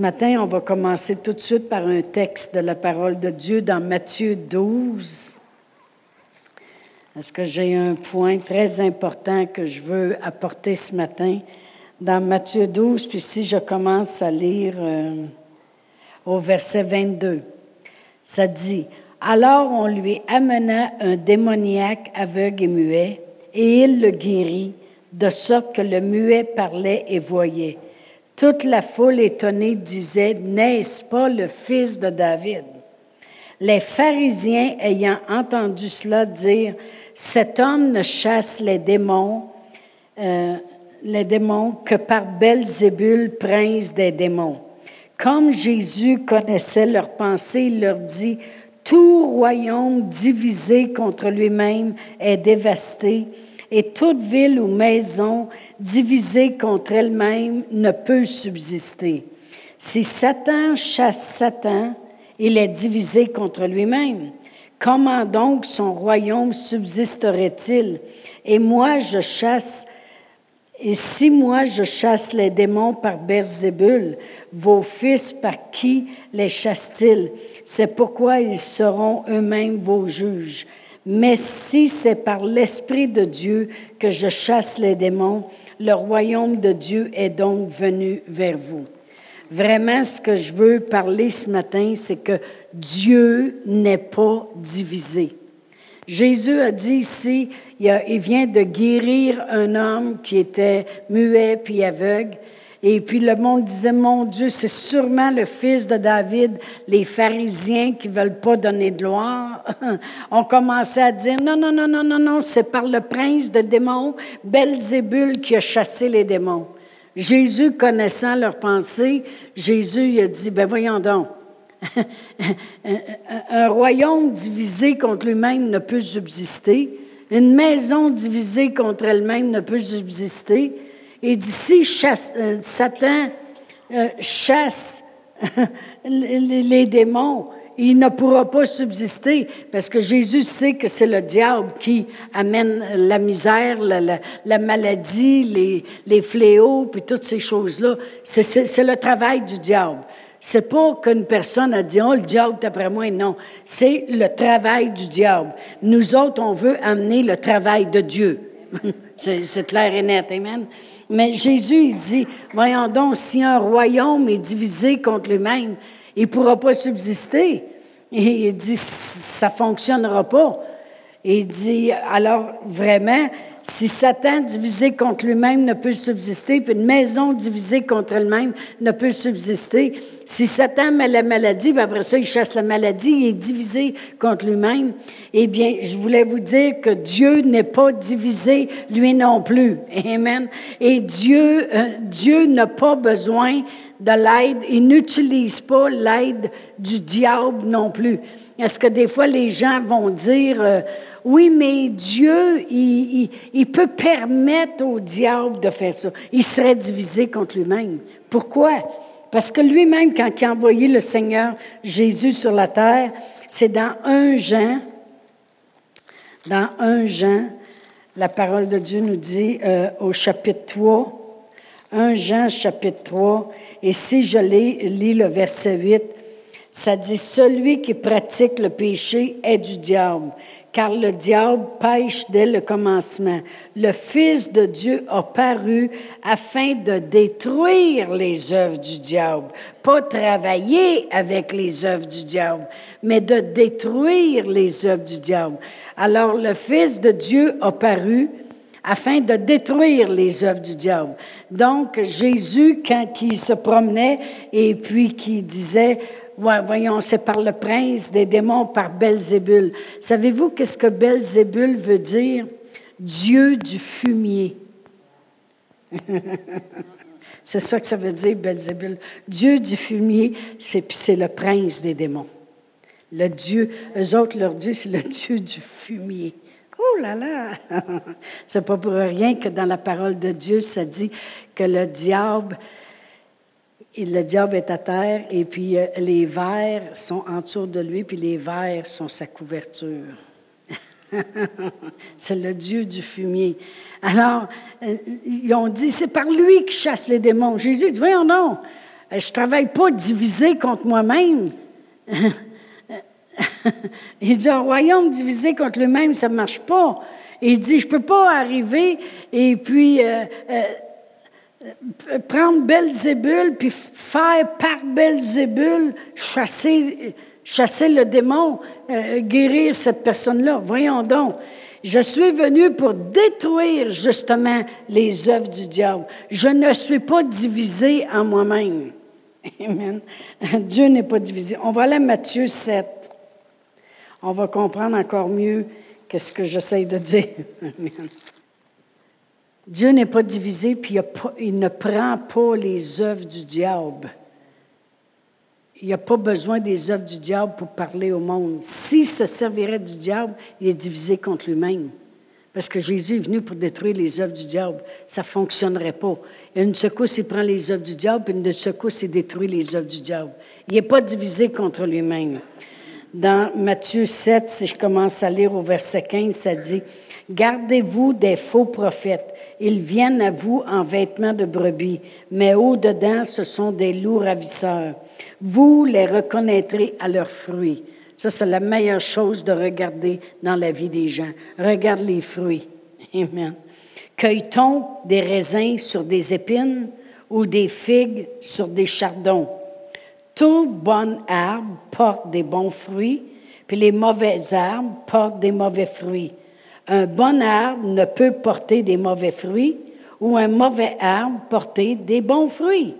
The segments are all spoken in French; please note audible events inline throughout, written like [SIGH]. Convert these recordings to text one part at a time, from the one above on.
ce matin, on va commencer tout de suite par un texte de la parole de Dieu dans Matthieu 12. Parce que j'ai un point très important que je veux apporter ce matin? Dans Matthieu 12, puis si je commence à lire euh, au verset 22, ça dit, Alors on lui amena un démoniaque aveugle et muet, et il le guérit, de sorte que le muet parlait et voyait. Toute la foule étonnée disait, N'est-ce pas le fils de David? Les pharisiens ayant entendu cela dire, Cet homme ne chasse les démons, euh, les démons que par Belzébul, prince des démons. Comme Jésus connaissait leurs pensées, il leur dit, Tout royaume divisé contre lui-même est dévasté, et toute ville ou maison divisée contre elle-même ne peut subsister. Si Satan chasse Satan, il est divisé contre lui-même. Comment donc son royaume subsisterait-il? Et moi, je chasse et si moi je chasse les démons par Berzébul, vos fils par qui les chassent-ils? C'est pourquoi ils seront eux-mêmes vos juges. Mais si c'est par l'Esprit de Dieu que je chasse les démons, le royaume de Dieu est donc venu vers vous. Vraiment, ce que je veux parler ce matin, c'est que Dieu n'est pas divisé. Jésus a dit ici, il, vient de guérir un homme qui était muet puis aveugle. Et puis le monde disait, mon Dieu, c'est sûrement le fils de David. Les pharisiens qui ne veulent pas donner de gloire [LAUGHS] ont commencé à dire, non, non, non, non, non, non, c'est par le prince de démons, Belzébul, qui a chassé les démons. Jésus, connaissant leurs pensées, Jésus a dit, ben voyons donc, [LAUGHS] un royaume divisé contre lui-même ne peut subsister. Une maison divisée contre elle-même ne peut subsister. Et d'ici, euh, Satan euh, chasse [LAUGHS] les, démons, il ne pourra pas subsister parce que Jésus sait que c'est le diable qui amène la misère, la, maladie, les, fléaux, puis toutes ces choses-là. C'est le travail du diable. C'est pas qu'une personne a dit, oh, le diable est moi. Non, c'est le travail du diable. Nous autres, on veut amener le travail de Dieu. [LAUGHS] c'est clair et net, Amen. Mais Jésus, il dit, voyons donc, si un royaume est divisé contre lui-même, il ne pourra pas subsister. Et il dit, ça ne fonctionnera pas. Il dit, alors vraiment, si Satan divisé contre lui-même ne peut subsister, puis une maison divisée contre elle-même ne peut subsister, si Satan met la maladie, après ça, il chasse la maladie, il est divisé contre lui-même, eh bien, je voulais vous dire que Dieu n'est pas divisé, lui non plus. Amen. Et Dieu, euh, Dieu n'a pas besoin de l'aide, il n'utilise pas l'aide du diable non plus. Est-ce que des fois les gens vont dire... Euh, oui, mais Dieu, il, peut permettre au diable de faire ça. Il serait divisé contre lui-même. Pourquoi? Parce que lui-même, quand il a envoyé le Seigneur Jésus sur la terre, c'est dans un Jean, dans un Jean, la parole de Dieu nous dit euh, au chapitre 3, 1 Jean chapitre 3, et si je lis le verset 8, ça dit, Celui qui pratique le péché est du diable, car le diable pêche dès le commencement. Le Fils de Dieu a paru afin de détruire les œuvres du diable, pas travailler avec les œuvres du diable, mais de détruire les œuvres du diable. Alors le Fils de Dieu a paru afin de détruire les œuvres du diable. Donc Jésus, quand il se promenait et puis qui disait, voyons, c'est par le prince des démons, par Belzébul. Savez-vous qu'est-ce que Belzébul veut dire? Dieu du fumier. [LAUGHS] c'est ça que ça veut dire, Belzébul. Dieu du fumier, c'est le prince des démons. Le Dieu, eux autres, leur Dieu, c'est le Dieu du fumier. Oh là là! [LAUGHS] C'est pas pour rien que dans la parole de Dieu, ça dit que le diable, le diable est à terre et puis euh, les vers sont autour de lui, puis les vers sont sa couverture. [LAUGHS] c'est le Dieu du fumier. Alors, euh, ils ont dit, c'est par lui que chasse les démons. Jésus dit, voyons non, je ne travaille pas divisé contre moi-même. [LAUGHS] [LAUGHS] il dit, un royaume divisé contre lui-même, ça ne marche pas. Il dit, je ne peux pas arriver et puis euh, prendre Belzébul, puis faire par Belzébul chasser, chasser le démon, guérir cette personne-là. Voyons donc. Je suis venu pour détruire justement les œuvres du diable. Je ne suis pas divisé en moi-même. [LAUGHS] Amen. Dieu n'est pas divisé. On va aller à Matthieu 7. On va comprendre encore mieux qu'est-ce que j'essaie de dire. Dieu n'est pas divisé, puis il ne prend pas les œuvres du diable. Il n'y a pas besoin des œuvres du diable pour parler au monde. S'il se servirait du diable, il est divisé contre lui-même. Parce que Jésus est venu pour détruire les œuvres du diable. Ça ne fonctionnerait pas. Une secousse, il prend les œuvres du diable, puis une secousse, il détruit les œuvres du diable. Il n'est pas divisé contre lui-même. Dans Matthieu 7, si je commence à lire au verset 15, ça dit Gardez-vous des faux prophètes. Ils viennent à vous en vêtements de brebis, mais au-dedans, ce sont des loups ravisseurs. Vous les reconnaîtrez à leurs fruits. Ça, c'est la meilleure chose de regarder dans la vie des gens. Regarde les fruits. Amen. Cueille-t-on des raisins sur des épines ou des figues sur des chardons? Tout bon arbre porte des bons fruits, puis les mauvais arbres portent des mauvais fruits. Un bon arbre ne peut porter des mauvais fruits ou un mauvais arbre porter des bons fruits.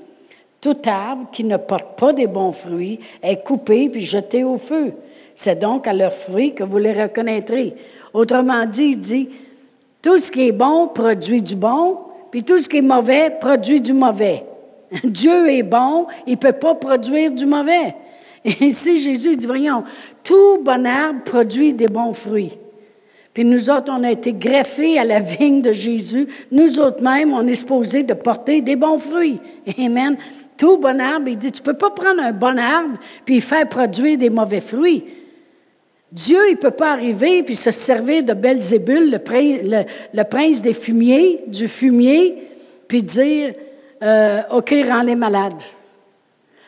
Tout arbre qui ne porte pas des bons fruits est coupé puis jeté au feu. C'est donc à leurs fruits que vous les reconnaîtrez. Autrement dit, il dit, tout ce qui est bon produit du bon, puis tout ce qui est mauvais produit du mauvais. Dieu est bon, il ne peut pas produire du mauvais. Et ici, Jésus dit, voyons, tout bon arbre produit des bons fruits. Puis nous autres, on a été greffés à la vigne de Jésus. Nous autres même, on est supposés de porter des bons fruits. Amen. Tout bon arbre, il dit, tu ne peux pas prendre un bon arbre puis faire produire des mauvais fruits. Dieu, il ne peut pas arriver puis se servir de Belzébul, le, le, prince des fumiers, du fumier, puis dire, euh, OK, rends-les malades.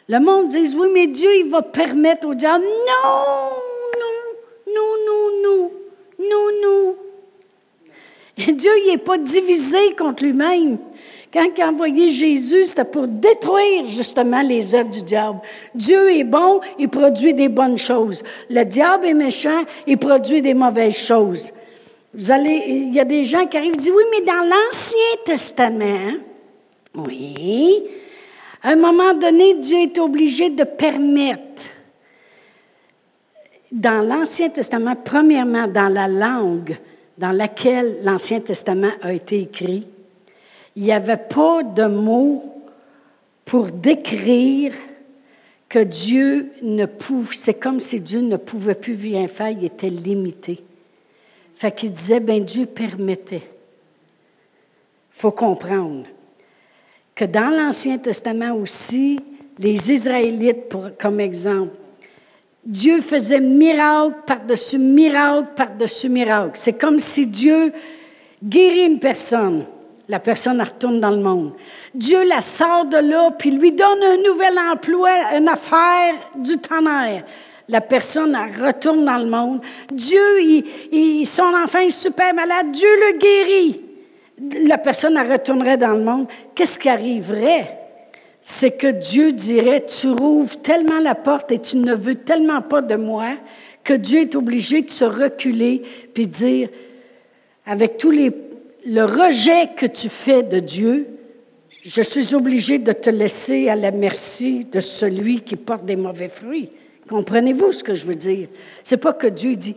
Le monde dit, oui, mais Dieu, il va permettre au diable. Non, non, non, non, non, non, non. Dieu, il n'est pas divisé contre lui-même. Quand il a envoyé Jésus, c'était pour détruire justement les œuvres du diable. Dieu est bon, il produit des bonnes choses. Le diable est méchant, il produit des mauvaises choses. Vous allez, il y a des gens qui arrivent et disent Oui, mais dans l'Ancien Testament, oui, à un moment donné, Dieu est obligé de permettre. Dans l'Ancien Testament, premièrement, dans la langue dans laquelle l'Ancien Testament a été écrit, il n'y avait pas de mots pour décrire que Dieu ne pouvait, c'est comme si Dieu ne pouvait plus rien faire, il était limité. Fait qu'il disait, ben Dieu permettait. Faut comprendre que dans l'Ancien Testament aussi, les Israélites, comme exemple, Dieu faisait miracle par-dessus miracle par-dessus miracle. C'est comme si Dieu guérit une personne la personne retourne dans le monde. Dieu la sort de là, puis lui donne un nouvel emploi, une affaire du tonnerre. La personne retourne dans le monde. Dieu, il, son enfant est super malade. Dieu le guérit. La personne retournerait dans le monde. Qu'est-ce qui arriverait? C'est que Dieu dirait, tu rouvres tellement la porte et tu ne veux tellement pas de moi que Dieu est obligé de se reculer puis dire, avec les le rejet que tu fais de Dieu, je suis obligé de te laisser à la merci de celui qui porte des mauvais fruits. Comprenez-vous ce que je veux dire? C'est pas que Dieu dit,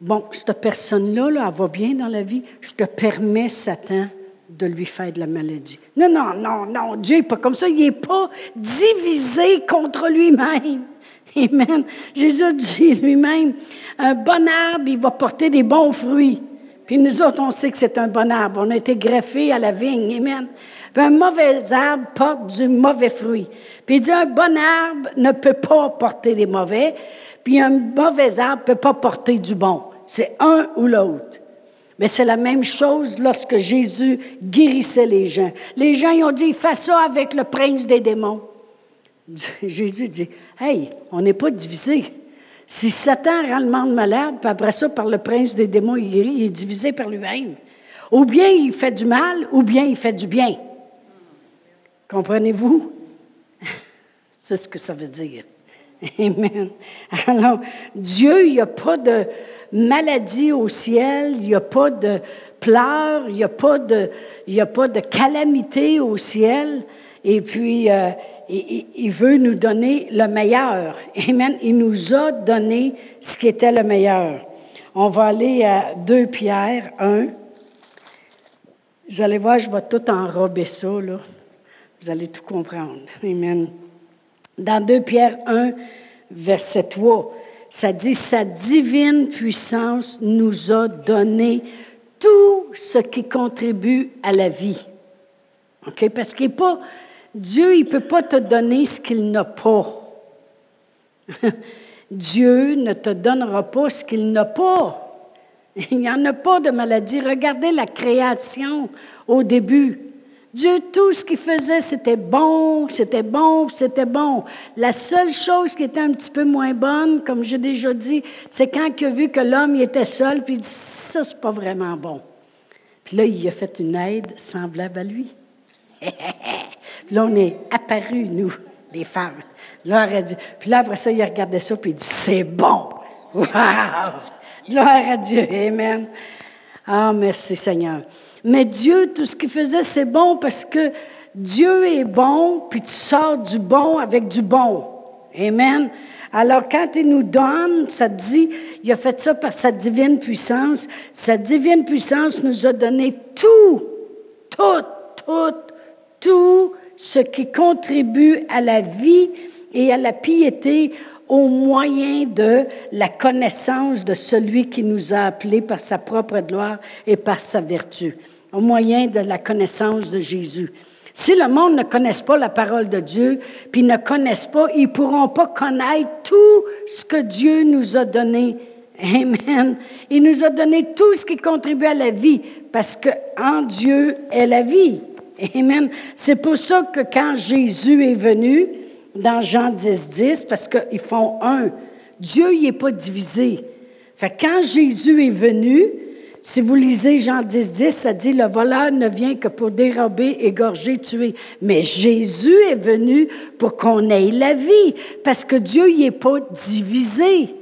bon, cette personne-là, là, elle va bien dans la vie, je te permets, Satan, de lui faire de la maladie. Non, non, non, non, Dieu n'est pas comme ça. Il n'est pas divisé contre lui-même. [LAUGHS] Amen. Jésus dit lui-même, un bon arbre, il va porter des bons fruits. Puis nous autres, on sait que c'est un bon arbre. On a été greffés à la vigne. Amen. Puis un mauvais arbre porte du mauvais fruit. Puis il dit, un bon arbre ne peut pas porter des mauvais, puis un mauvais arbre ne peut pas porter du bon. C'est un ou l'autre. Mais c'est la même chose lorsque Jésus guérissait les gens. Les gens, ils ont dit, fais ça avec le prince des démons. [LAUGHS] Jésus dit, hey, on n'est pas divisé. Si Satan rend le monde malade, puis après ça, par le prince des démons, il guérit, il est divisé par lui-même. Ou bien il fait du mal, ou bien il fait du bien. Comprenez-vous? [LAUGHS] C'est ce que ça veut dire. Amen. Alors, Dieu, il n'y a pas de maladie au ciel, il n'y a pas de pleurs, il n'y a, pas de, calamité au ciel. Et puis, euh, il, veut nous donner le meilleur. Amen. Il nous a donné ce qui était le meilleur. On va aller à 2 Pierre 1. Vous allez voir, je vais tout enrober ça, là. Vous allez tout comprendre. Amen. Dans 2 Pierre 1, verset 3, ça dit, Sa divine puissance nous a donné tout ce qui contribue à la vie. OK? Parce qu'il n'est pas Dieu, il ne peut pas te donner ce qu'il n'a pas. [LAUGHS] Dieu ne te donnera pas ce qu'il n'a pas. Il n'y en a pas de maladie. Regardez la création au début. Dieu, tout ce qu'il faisait, c'était bon, c'était bon, c'était bon. La seule chose qui était un petit peu moins bonne, comme j'ai déjà dit, c'est quand il a vu que l'homme était seul, puis il dit, ça, c'est pas vraiment bon. Puis là, il a fait une aide semblable à lui. [LAUGHS] là, on est apparus, nous, les femmes. Gloire à Dieu. Puis là, après ça, il regardait ça, puis il dit, c'est bon. Wow! Gloire à Dieu. Amen. Ah, merci Seigneur. Mais Dieu, tout ce qu'il faisait, c'est bon parce que Dieu est bon, puis tu sors du bon avec du bon. Amen. Alors, quand il nous donne, ça dit, il a fait ça par sa divine puissance. Sa divine puissance nous a donné tout, tout, tout, tout ce qui contribue à la vie et à la piété au moyen de la connaissance de celui qui nous a appelés par sa propre gloire et par sa vertu, au moyen de la connaissance de Jésus. Si le monde ne connaisse pas la parole de Dieu, puis ne connaissent pas, ils ne pourront pas connaître tout ce que Dieu nous a donné. Amen. Il nous a donné tout ce qui contribue à la vie, parce que en Dieu est la vie. Amen. C'est pour ça que quand Jésus est venu, dans Jean 10, 10, parce qu'ils font un, Dieu n'est pas divisé. Fait quand Jésus est venu, si vous lisez Jean 10, 10, ça dit Le voleur ne vient que pour dérober, égorger, tuer. Mais Jésus est venu pour qu'on ait la vie, parce que Dieu n'est pas divisé.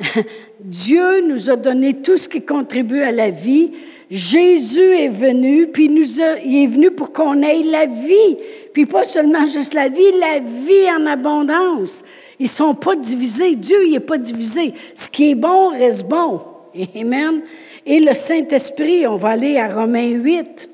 [LAUGHS] Dieu nous a donné tout ce qui contribue à la vie. Jésus est venu, puis il est venu pour qu'on ait la vie. Puis pas seulement juste la vie, la vie en abondance. Ils ne sont pas divisés. Dieu, n'est pas divisé. Ce qui est bon reste bon. Amen. Et le Saint-Esprit, on va aller à Romains 8.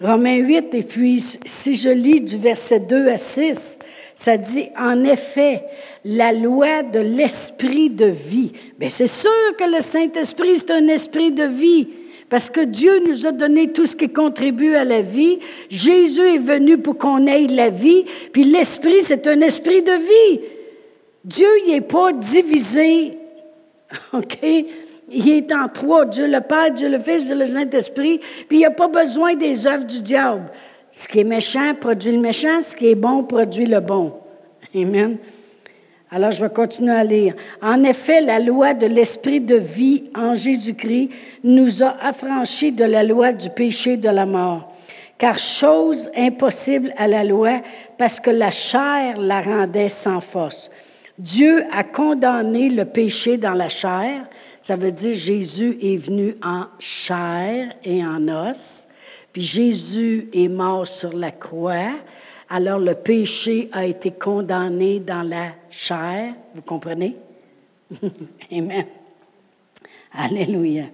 Romains 8, et puis si je lis du verset 2 à 6, ça dit, en effet, la loi de l'esprit de vie. Bien, c'est sûr que le Saint-Esprit, c'est un esprit de vie. Parce que Dieu nous a donné tout ce qui contribue à la vie. Jésus est venu pour qu'on ait la vie. Puis l'esprit, c'est un esprit de vie. Dieu, il n'est pas divisé. [LAUGHS] OK? Il est en trois. Dieu le Père, Dieu le Fils, Dieu le Saint-Esprit. Puis il n'y a pas besoin des œuvres du diable. Ce qui est méchant produit le méchant. Ce qui est bon produit le bon. Amen. Alors, je vais continuer à lire. En effet, la loi de l'esprit de vie en Jésus-Christ nous a affranchis de la loi du péché et de la mort. Car chose impossible à la loi, parce que la chair la rendait sans force. Dieu a condamné le péché dans la chair. Ça veut dire Jésus est venu en chair et en os. Puis Jésus est mort sur la croix alors le péché a été condamné dans la chair. Vous comprenez? [LAUGHS] Amen. Alléluia.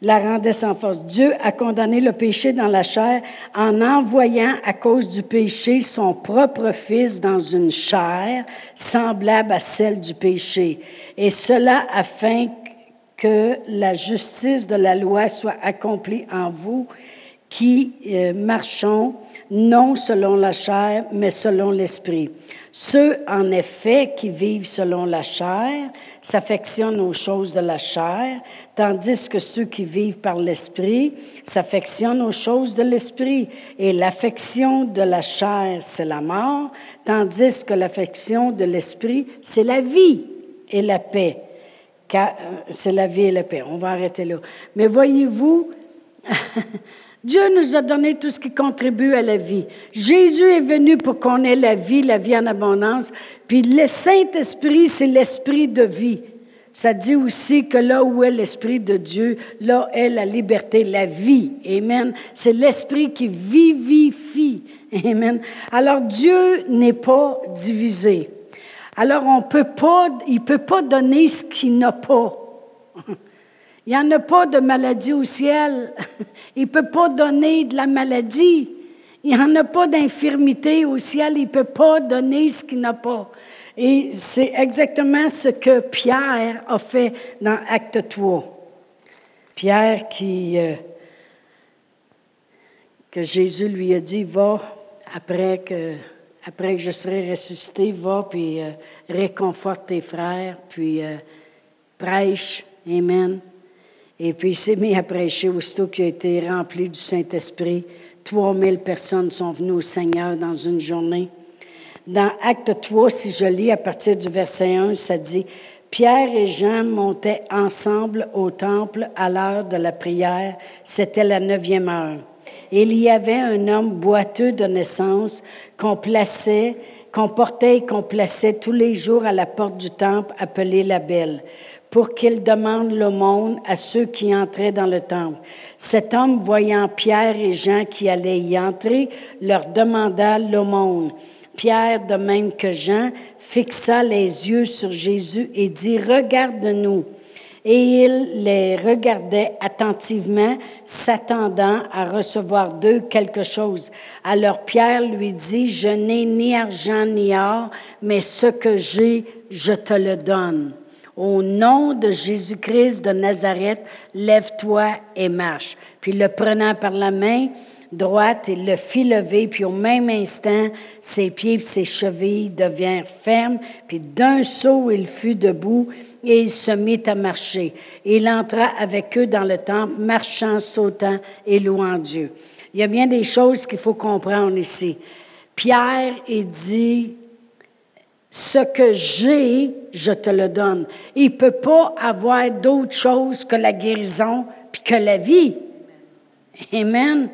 la rendait sans force. Dieu a condamné le péché dans la chair en envoyant à cause du péché son propre Fils dans une chair semblable à celle du péché. Et cela afin que la justice de la loi soit accomplie en vous qui euh, marchons non selon la chair, mais selon l'esprit. Ceux, en effet, qui vivent selon la chair s'affectionnent aux choses de la chair, tandis que ceux qui vivent par l'esprit s'affectionnent aux choses de l'esprit. Et l'affection de la chair, c'est la mort, tandis que l'affection de l'esprit, c'est la vie et la paix. Euh, c'est la vie et la paix. On va arrêter là. Mais voyez-vous, [LAUGHS] Dieu nous a donné tout ce qui contribue à la vie. Jésus est venu pour qu'on ait la vie, la vie en abondance. Puis le Saint-Esprit, c'est l'esprit de vie. Ça dit aussi que là où est l'Esprit de Dieu, là est la liberté, la vie. Amen. C'est l'Esprit qui vivifie. Amen. Alors Dieu n'est pas divisé. Alors on peut pas, il ne peut pas donner ce qu'il n'a pas. [LAUGHS] Il n'y en a pas de maladie au ciel. [LAUGHS] Il ne peut pas donner de la maladie. Il n'y en a pas d'infirmité au ciel. Il ne peut pas donner ce qu'il n'a pas. Et c'est exactement ce que Pierre a fait dans Acte 3. Pierre qui, euh, que Jésus lui a dit, va après que, après que je serai ressuscité, va puis euh, réconforte tes frères, puis euh, prêche. Amen. Et puis il s'est mis à prêcher aussitôt qu'il a été rempli du Saint-Esprit. 3000 personnes sont venues au Seigneur dans une journée. Dans Acte 3, si je lis à partir du verset 1, ça dit Pierre et Jean montaient ensemble au temple à l'heure de la prière. C'était la neuvième heure. Et il y avait un homme boiteux de naissance qu'on plaçait, qu'on portait et qu'on plaçait tous les jours à la porte du temple appelé la Belle pour qu'il demande l'aumône à ceux qui entraient dans le temple. Cet homme, voyant Pierre et Jean qui allaient y entrer, leur demanda l'aumône. Pierre, de même que Jean, fixa les yeux sur Jésus et dit, Regarde-nous. Et il les regardait attentivement, s'attendant à recevoir d'eux quelque chose. Alors Pierre lui dit, Je n'ai ni argent ni or, mais ce que j'ai, je te le donne. Au nom de Jésus-Christ de Nazareth, lève-toi et marche. Puis le prenant par la main droite, il le fit lever, puis au même instant, ses pieds et ses chevilles devinrent fermes, puis d'un saut, il fut debout et il se mit à marcher. Il entra avec eux dans le temple, marchant, sautant et louant Dieu. Il y a bien des choses qu'il faut comprendre ici. Pierre, il dit, ce que j'ai, je te le donne. Il ne peut pas avoir d'autre chose que la guérison puis que la vie. Amen.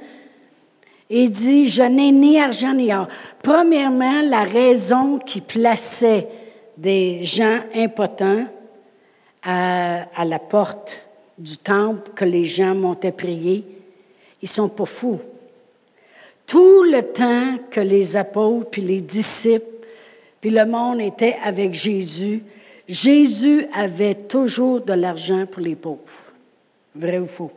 Il dit, je n'ai ni argent ni or. Premièrement, la raison qui plaçait des gens impotents à, à, la porte du temple que les gens montaient prier, ils sont pas fous. Tout le temps que les apôtres puis les disciples puis le monde était avec Jésus. Jésus avait toujours de l'argent pour les pauvres. Vrai ou faux?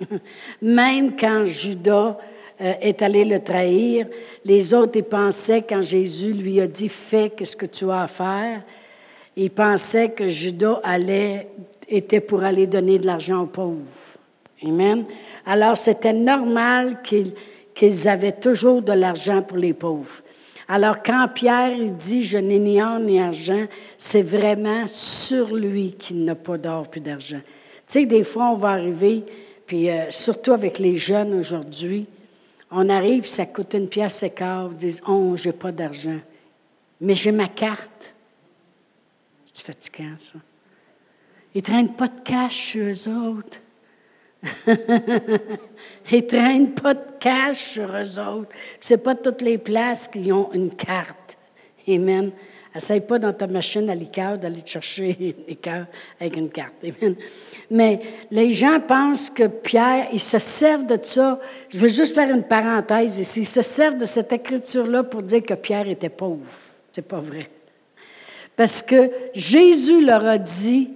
[LAUGHS] Même quand Judas euh, est allé le trahir, les autres pensaient, quand Jésus lui a dit Fais ce que tu as à faire, ils pensaient que Judas allait, était pour aller donner de l'argent aux pauvres. Amen. Alors c'était normal qu'ils avaient toujours de l'argent pour les pauvres. Alors, quand Pierre dit Je n'ai ni or ni argent, c'est vraiment sur lui qu'il n'a pas d'or puis d'argent. Tu sais, des fois, on va arriver, puis euh, surtout avec les jeunes aujourd'hui, on arrive, ça coûte une pièce et quart, ils disent Oh, j'ai pas d'argent. Mais j'ai ma carte. C'est fatigant, ça. Ils ne traînent pas de cash chez eux autres. Ils ne traînent pas de cash sur eux autres. Ce n'est pas toutes les places qui ont une carte. Amen. Essaye pas dans ta machine à liqueur d'aller chercher [LAUGHS] liqueur avec une carte. Amen. Mais les gens pensent que Pierre, ils se servent de ça. Je veux juste faire une parenthèse ici. Ils se servent de cette écriture-là pour dire que Pierre était pauvre. C'est pas vrai. Parce que Jésus leur a dit,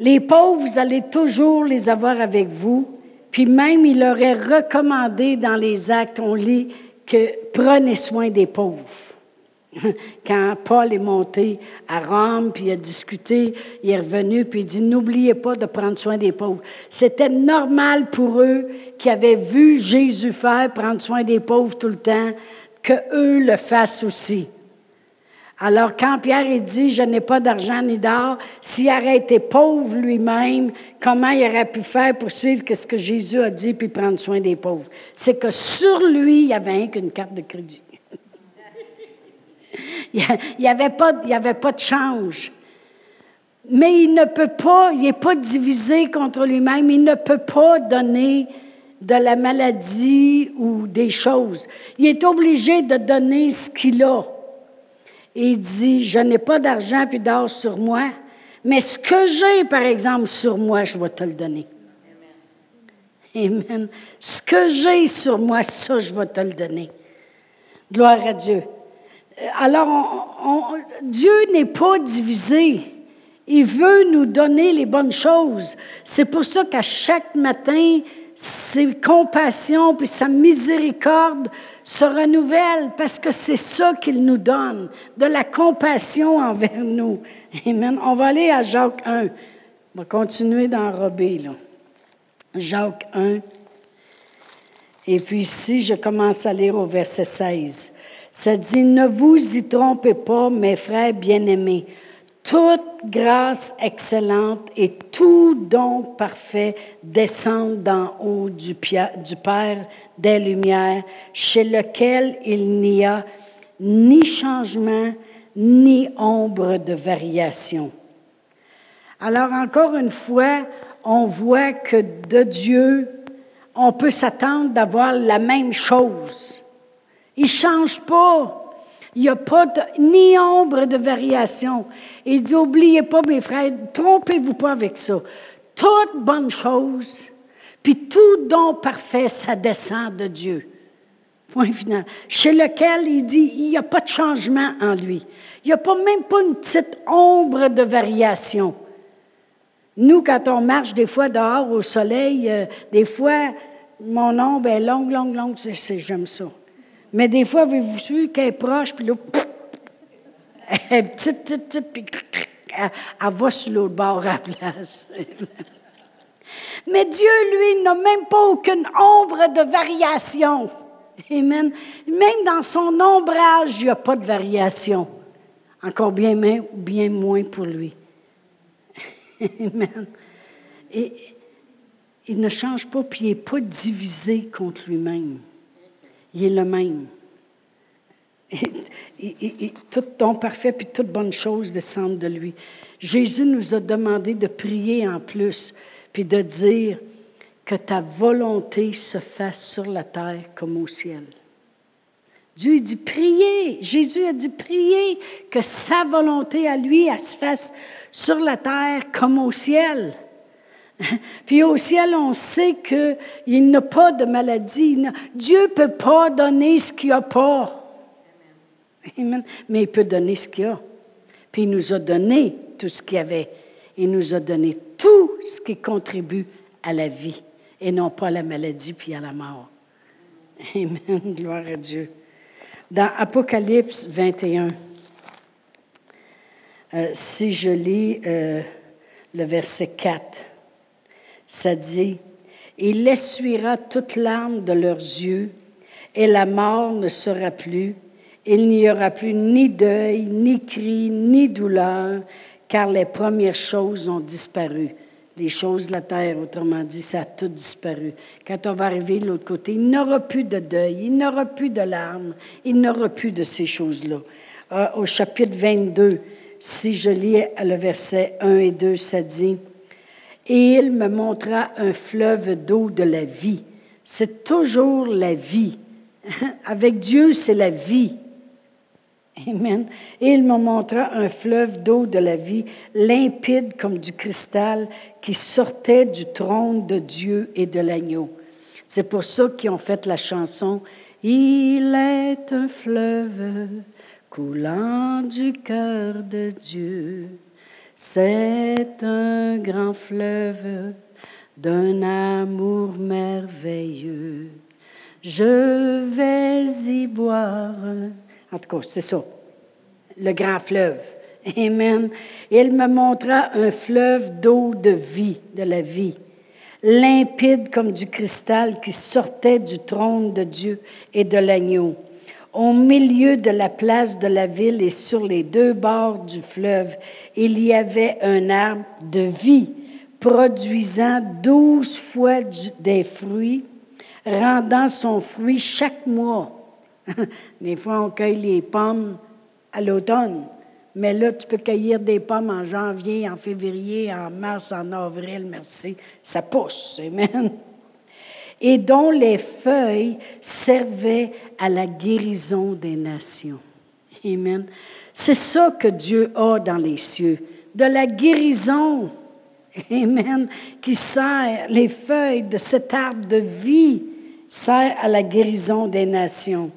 Les pauvres, vous allez toujours les avoir avec vous. Puis même, il aurait recommandé dans les actes, on lit, que prenez soin des pauvres. [LAUGHS] Quand Paul est monté à Rome, puis il a discuté, il est revenu, puis il dit, n'oubliez pas de prendre soin des pauvres. C'était normal pour eux qui avaient vu Jésus faire prendre soin des pauvres tout le temps, que eux le fassent aussi. Alors, quand Pierre dit Je n'ai pas d'argent ni d'or, s'il aurait été pauvre lui-même, comment il aurait pu faire pour suivre ce que Jésus a dit puis prendre soin des pauvres? C'est que sur lui, il n'y avait qu'une carte de crédit. [LAUGHS] il n'y avait, pas, avait pas de change. Mais il ne peut pas, il n'est pas divisé contre lui-même, il ne peut pas donner de la maladie ou des choses. Il est obligé de donner ce qu'il a. Il dit, je n'ai pas d'argent puis d'or sur moi, mais ce que j'ai, par exemple, sur moi, je vais te le donner. Amen. Ce que j'ai sur moi, ça, je vais te le donner. Gloire à Dieu. Alors, Dieu n'est pas divisé. Il veut nous donner les bonnes choses. C'est pour ça qu'à chaque matin, ses compassions puis sa miséricorde se renouvellent parce que c'est ça qu'il nous donne, de la compassion envers nous. Amen. On va aller à Jacques 1. On va continuer d'enrober, là. Jacques 1. Et puis ici, je commence à lire au verset 16. Ça dit, ne vous y trompez pas, mes frères bien-aimés. Toute grâce excellente et tout don parfait descendent d'en haut du, du Père des Lumières, chez lequel il n'y a ni changement, ni ombre de variation. Alors encore une fois, on voit que de Dieu, on peut s'attendre d'avoir la même chose. Il ne change pas. Il n'y a pas ni ombre de variation. Il dit, oubliez pas, mes frères, trompez-vous pas avec ça. Toute bonne chose, puis tout don parfait, ça descend de Dieu. Point final. Chez lequel il dit, il n'y a pas de changement en lui. Il n'y a pas, même pas une petite ombre de variation. Nous, quand on marche des fois dehors au soleil, euh, des fois, mon ombre est longue, longue, longue, j'aime ça. Mais des fois, avez-vous vu qu'elle est proche, puis là, [LAUGHS] elle est petite, petite, petite, puis elle, elle va sur l'autre bord à la place. [LAUGHS] Mais Dieu, lui, n'a même pas aucune ombre de variation. Amen. Même dans son ombrage, il n'y a pas de variation. Encore bien, bien moins pour lui. [LAUGHS] Amen. Et il ne change pas, puis il n'est pas divisé contre lui-même. Il est le même. Et, tout ton parfait, puis toute bonne chose descendent de lui. Jésus nous a demandé de prier en plus puis de dire que ta volonté se fasse sur la terre comme au ciel. Dieu dit priez. Jésus a dit priez que sa volonté à lui, se fasse sur la terre comme au ciel. [LAUGHS] Puis au ciel, on sait qu'il n'a pas de maladie. Dieu ne peut pas donner ce qu'il n'a pas. Mais il peut donner ce qu'il a. Puis il nous a donné tout ce qu'il y avait. Il nous a donné tout ce qui contribue à la vie et non pas à la maladie puis à la mort. Amen. Gloire à Dieu. Dans Apocalypse 21, euh, si je lis euh, le verset 4, ça dit, Il essuiera toute larme de leurs yeux, et la mort ne sera plus. Il n'y aura plus ni deuil, ni cri, ni douleur, car les premières choses ont disparu. Les choses de la terre, autrement dit, ça a tout disparu. Quand on va arriver de l'autre côté, il n'y aura plus de deuil, il n'y aura plus de larmes, il n'y aura plus de ces choses-là. Euh, au chapitre 22, si je lis le verset 1 et 2, ça dit, Et il me montra un fleuve d'eau de la vie. C'est toujours la vie. [LAUGHS] Avec Dieu, c'est la vie. Et il me montra un fleuve d'eau de la vie, limpide comme du cristal, qui sortait du trône de Dieu et de l'agneau. C'est pour ça qu'ils ont fait la chanson Il est un fleuve coulant du cœur de Dieu. C'est un grand fleuve d'un amour merveilleux. Je vais y boire. En tout cas, c'est ça, le grand fleuve. Amen. Il me montra un fleuve d'eau de vie, de la vie, limpide comme du cristal qui sortait du trône de Dieu et de l'agneau. Au milieu de la place de la ville et sur les deux bords du fleuve, il y avait un arbre de vie produisant douze fois des fruits, rendant son fruit chaque mois. [LAUGHS] des fois, on cueille les pommes à l'automne, mais là, tu peux cueillir des pommes en janvier, en février, en mars, en avril, merci. Ça pousse, amen [LAUGHS] et dont les feuilles servaient à la guérison des nations. Amen. C'est ça que Dieu a dans les cieux, de la guérison. [LAUGHS] Amen. Qui sert, les feuilles de cet arbre de vie sert à la guérison des nations.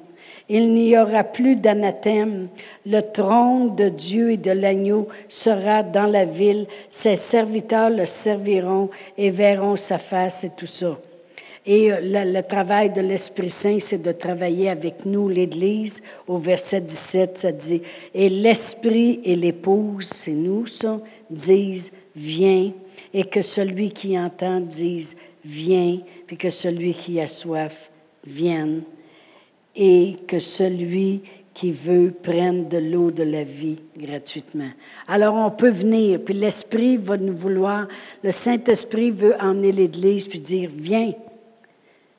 Il n'y aura plus d'anathème. Le trône de Dieu et de l'agneau sera dans la ville. Ses serviteurs le serviront et verront sa face et tout ça. Et euh, le, travail de l'Esprit Saint, c'est de travailler avec nous, l'Église. Au verset 17, ça dit, et l'Esprit et l'épouse, c'est nous ça, disent, viens, et que celui qui entend dise, viens, puis que celui qui a soif vienne, et que celui qui veut prenne de l'eau de la vie gratuitement. Alors on peut venir, puis l'Esprit va nous vouloir, le Saint-Esprit veut emmener l'Église, puis dire, viens,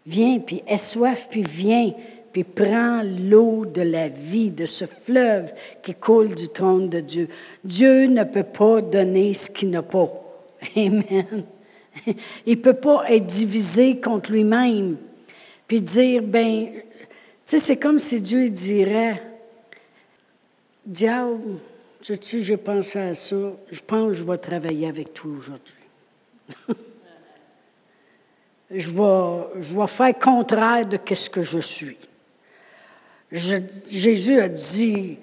Viens, puis soif, puis viens, puis prends l'eau de la vie, de ce fleuve qui coule du trône de Dieu. Dieu ne peut pas donner ce qu'il n'a pas. [LAUGHS] Amen. Il ne peut pas être divisé contre lui-même, puis dire, ben, sais, c'est comme si Dieu dirait, Diable, sais-tu, j'ai pensé à ça, je pense que je vais travailler avec toi aujourd'hui. [LAUGHS] je vais, je vais faire contraire de ce que je suis. Jésus a dit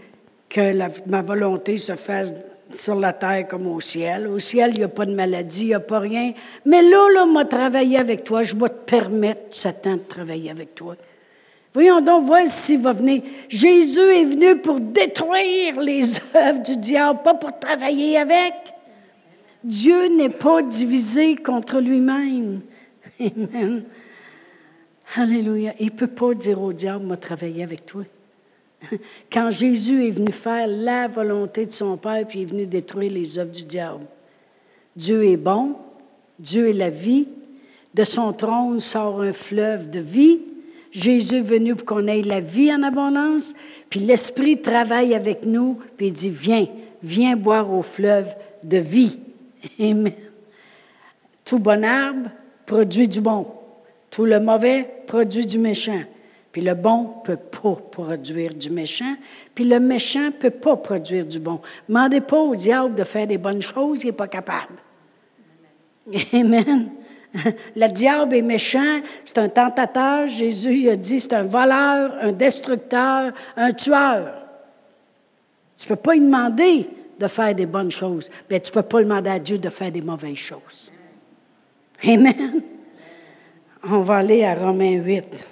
que ma volonté se fasse sur la terre comme au ciel. Au ciel, il n'y a pas de maladie, il n'y a pas rien. Mais là, là, m'a travaillé avec toi. Je vais te permettre, Satan, de travailler avec toi. Voyons donc, voir s'il va venir. Jésus est venu pour détruire les [LAUGHS] œuvres du diable, pas pour travailler avec. Dieu n'est pas divisé contre lui-même. [LAUGHS] Amen. Alléluia. Il ne peut pas dire au diable, m'a travaillé avec toi. [LAUGHS] Quand Jésus est venu faire la volonté de son Père, puis il est venu détruire les œuvres du diable. Dieu est bon, Dieu est la vie. De son trône sort un fleuve de vie. Jésus est venu pour qu'on ait la vie en abondance. Puis l'Esprit travaille avec nous, puis il dit, viens, viens boire au fleuve de vie. Amen. Tout bon arbre produit du bon. Tout le mauvais produit du méchant. Puis le bon ne peut pas produire du méchant, puis le méchant peut pas produire du bon. Demandez pas au diable de faire des bonnes choses, il n'est pas capable. Amen. [LAUGHS] Le diable est méchant, c'est un tentateur. Jésus a dit c'est un voleur, un destructeur, un tueur. Tu ne peux pas lui demander de faire des bonnes choses, mais tu ne peux pas demander à Dieu de faire des mauvaises choses. Amen. On va aller à Romains 8.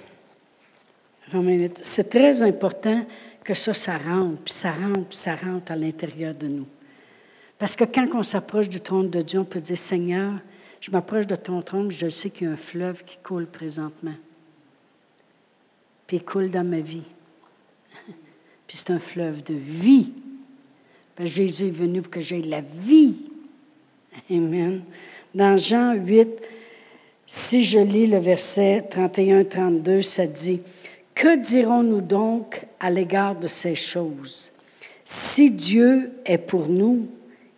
Romains 8. C'est très important que ça, ça rentre, puis ça rentre, puis ça rentre à l'intérieur de nous. Parce que quand on s'approche du trône de Dieu, on peut dire, Seigneur, je m'approche de ton trône, je sais qu'il y a un fleuve qui coule présentement. Puis il coule dans ma vie. [LAUGHS] Puis c'est un fleuve de vie. Jésus est venu pour que j'aie la vie. Amen. Dans Jean 8, si je lis le verset 31-32, ça dit, Que dirons-nous donc à l'égard de ces choses? Si Dieu est pour nous,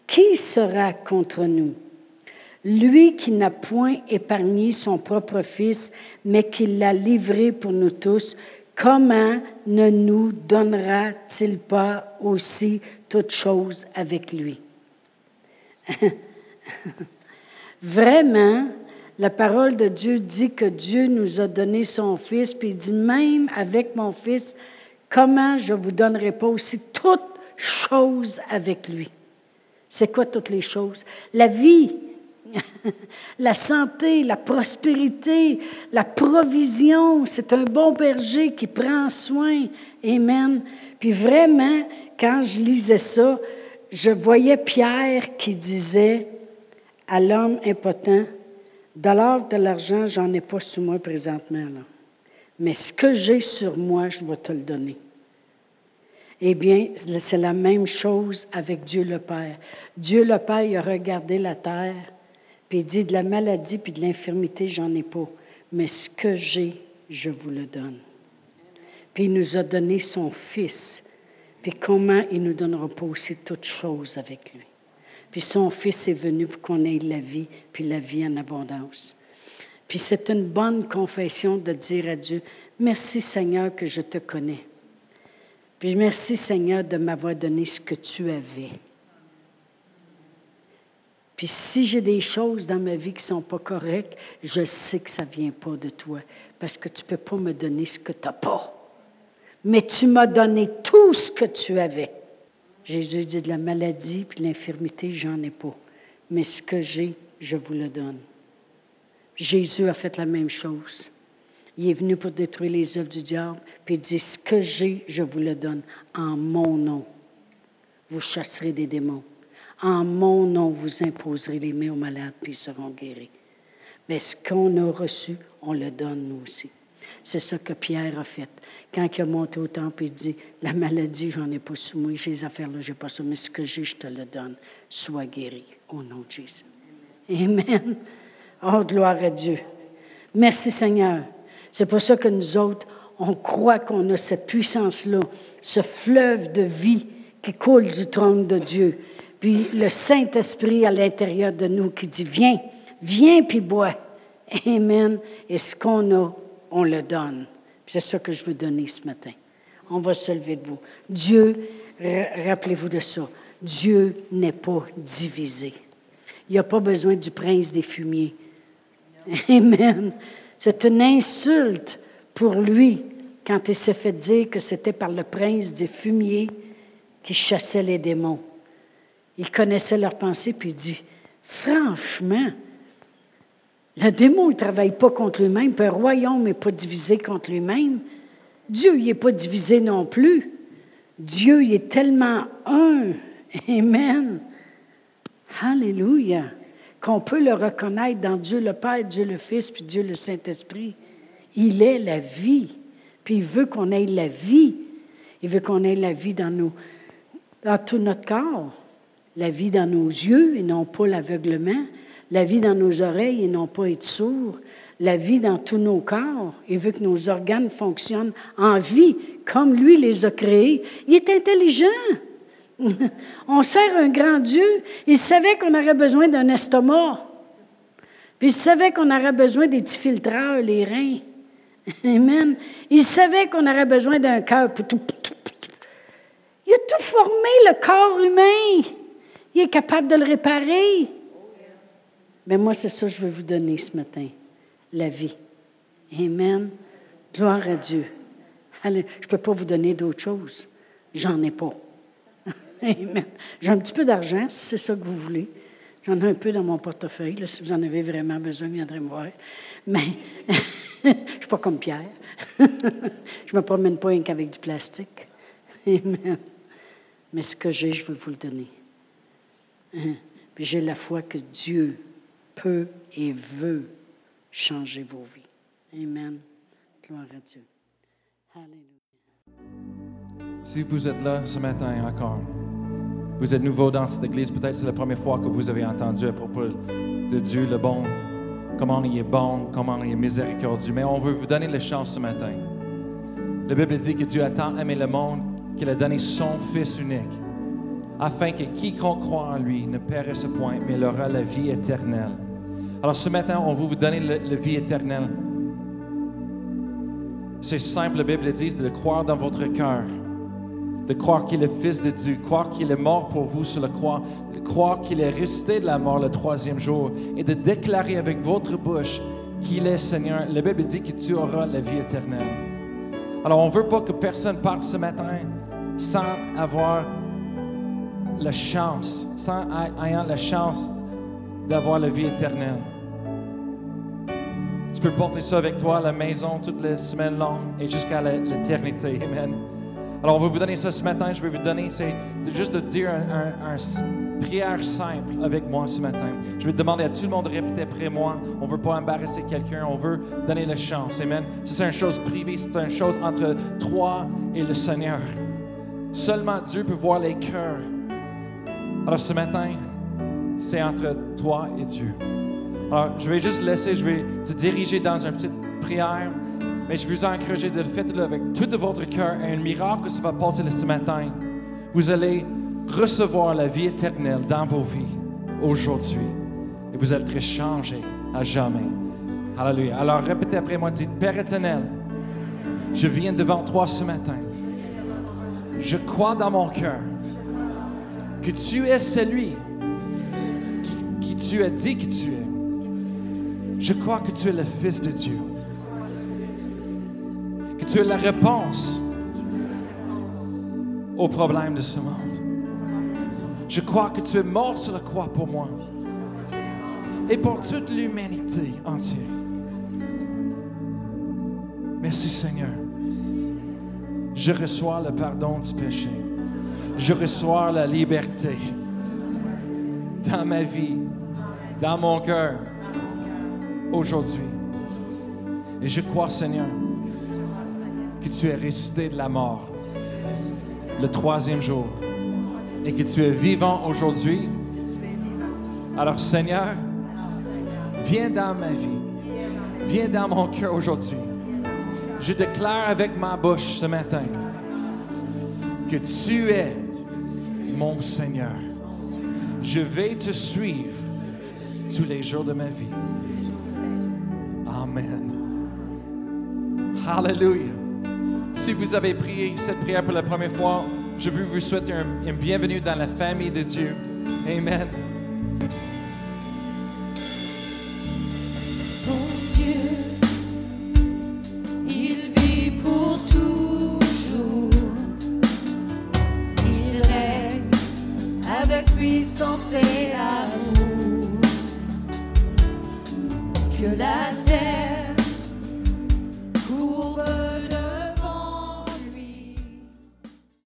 qui sera contre nous? Lui qui n'a point épargné son propre Fils, mais qui l'a livré pour nous tous, comment ne nous donnera-t-il pas aussi toutes choses avec lui? [LAUGHS] Vraiment, la parole de Dieu dit que Dieu nous a donné son Fils, puis il dit même avec mon Fils, comment je vous donnerai pas aussi toutes choses avec lui? C'est quoi toutes les choses? La vie, la santé, la prospérité, la provision. C'est un bon berger qui prend soin. Amen. Puis vraiment, quand je lisais ça, je voyais Pierre qui disait à l'homme impotent, de l'or, de l'argent, j'en ai pas sous moi présentement. Mais ce que j'ai sur moi, je vais te le donner. Eh bien, c'est la même chose avec Dieu le Père. Dieu le Père a regardé la terre, puis il dit, de la maladie puis de l'infirmité, j'en ai pas. Mais ce que j'ai, je vous le donne. Puis il nous a donné son Fils. Puis comment il nous donnera pas aussi toutes choses avec lui. Puis son Fils est venu pour qu'on ait la vie, puis la vie en abondance. Puis c'est une bonne confession de dire à Dieu, merci Seigneur que je te connais. Puis merci Seigneur de m'avoir donné ce que tu avais. Puis si j'ai des choses dans ma vie qui ne sont pas correctes, je sais que ça ne vient pas de toi, parce que tu ne peux pas me donner ce que tu n'as pas. Mais tu m'as donné tout ce que tu avais. Jésus dit de la maladie puis de l'infirmité, j'en ai pas. Mais ce que j'ai, je vous le donne. Jésus a fait la même chose. Il est venu pour détruire les œuvres du diable, puis il dit, ce que j'ai, je vous le donne en mon nom. Vous chasserez des démons. En mon nom, vous imposerez les mains aux malades, puis ils seront guéris. Mais ce qu'on a reçu, on le donne nous aussi. C'est ça que Pierre a fait. Quand il a monté au temple, il dit, la maladie, j'en ai pas sous moi, j'ai les affaires-là, j'ai pas ça, mais ce que j'ai, je te le donne. Sois guéri au nom de Jésus. Amen. Oh, gloire à Dieu. Merci Seigneur. C'est pour ça que nous autres, on croit qu'on a cette puissance-là, ce fleuve de vie qui coule du trône de Dieu. Puis le Saint-Esprit à l'intérieur de nous qui dit, viens, viens puis bois. Amen. Et ce qu'on a, on le donne. C'est ça que je veux donner ce matin. On va se lever debout. Dieu, rappelez-vous de ça, Dieu n'est pas divisé. Il n'y a pas besoin du prince des fumiers. Amen. C'est une insulte pour lui quand il s'est fait dire que c'était par le prince des fumiers qui chassait les démons. Il connaissait leurs pensées, puis il dit, franchement, le démon ne travaille pas contre lui-même, puis un royaume n'est pas divisé contre lui-même. Dieu, n'est pas divisé non plus. Dieu, il est tellement un. [LAUGHS] Amen. Alléluia qu'on peut le reconnaître dans Dieu le Père, Dieu le Fils, puis Dieu le Saint-Esprit. Il est la vie, puis il veut qu'on ait la vie. Il veut qu'on ait la vie dans, dans tout notre corps, la vie dans nos yeux et non pas l'aveuglement, la vie dans nos oreilles et non pas être sourd, la vie dans tous nos corps. Il veut que nos organes fonctionnent en vie comme lui les a créés. Il est intelligent. [LAUGHS] On sert un grand Dieu. Il savait qu'on aurait besoin d'un estomac. Puis il savait qu'on aurait besoin des petits filtreurs, les reins. [LAUGHS] Amen. Il savait qu'on aurait besoin d'un cœur. Il a tout formé, le corps humain. Il est capable de le réparer. Mais moi, c'est ça que je veux vous donner ce matin. La vie. Amen. Gloire à Dieu. je ne peux pas vous donner d'autre chose. J'en ai pas. [LAUGHS] J'ai un petit peu d'argent, si c'est ça que vous voulez. J'en ai un peu dans mon portefeuille. Si vous en avez vraiment besoin, viendrez me voir. Mais [LAUGHS] je ne suis pas comme Pierre. [LAUGHS] je ne me promène pas qu'avec du plastique. Mais ce que j'ai, je veux vous le donner. Hein? J'ai la foi que Dieu peut et veut changer vos vies. Amen. Gloire à Dieu. Alléluia. Si vous êtes là ce matin encore, vous êtes nouveau dans cette église, peut-être c'est la première fois que vous avez entendu à propos de Dieu, le bon, comment il est bon, comment il est miséricordieux. Mais on veut vous donner la chance ce matin. La Bible dit que Dieu a tant aimé le monde qu'il a donné son Fils unique, afin que quiconque croit en lui ne périsse point, mais il aura la vie éternelle. Alors ce matin, on veut vous donner la vie éternelle. C'est simple, la Bible dit, de croire dans votre cœur de croire qu'il est Fils de Dieu, croire qu'il est mort pour vous sur la croix, de croire qu'il est resté de la mort le troisième jour et de déclarer avec votre bouche qu'il est Seigneur. La Bible dit que tu auras la vie éternelle. Alors on ne veut pas que personne parte ce matin sans avoir la chance, sans ayant la chance d'avoir la vie éternelle. Tu peux porter ça avec toi à la maison toutes les semaines longues et jusqu'à l'éternité. [LAUGHS] Amen. Alors, on va vous donner ça ce matin. Je vais vous donner, c'est juste de dire une prière simple avec moi ce matin. Je vais demander à tout le monde de répéter après moi. On ne veut pas embarrasser quelqu'un, on veut donner la chance. Amen. C'est une chose privée, c'est une chose entre toi et le Seigneur. Seulement Dieu peut voir les cœurs. Alors, ce matin, c'est entre toi et Dieu. Alors, je vais juste laisser, je vais te diriger dans une petite prière. Mais je vous encourage de le faire avec tout de votre cœur et un miracle que ça va passer ce matin. Vous allez recevoir la vie éternelle dans vos vies aujourd'hui. Et vous allez être changés à jamais. Alléluia. Alors répétez après moi, dites, Père éternel, je viens devant toi ce matin. Je crois dans mon cœur que tu es celui qui, tu as dit que tu es. Je crois que tu es le Fils de Dieu tu es la réponse au problème de ce monde. Je crois que tu es mort sur la croix pour moi et pour toute l'humanité entière. Merci Seigneur. Je reçois le pardon du péché. Je reçois la liberté dans ma vie, dans mon cœur, aujourd'hui. Et je crois, Seigneur, que tu es ressuscité de la mort le troisième jour et que tu es vivant aujourd'hui. Alors Seigneur, viens dans ma vie, viens dans mon cœur aujourd'hui. Je déclare avec ma bouche ce matin que tu es mon Seigneur. Je vais te suivre tous les jours de ma vie. Amen. Hallelujah. Si vous avez prié cette prière pour la première fois, je veux vous souhaiter un, bienvenue dans la famille de Dieu. Amen.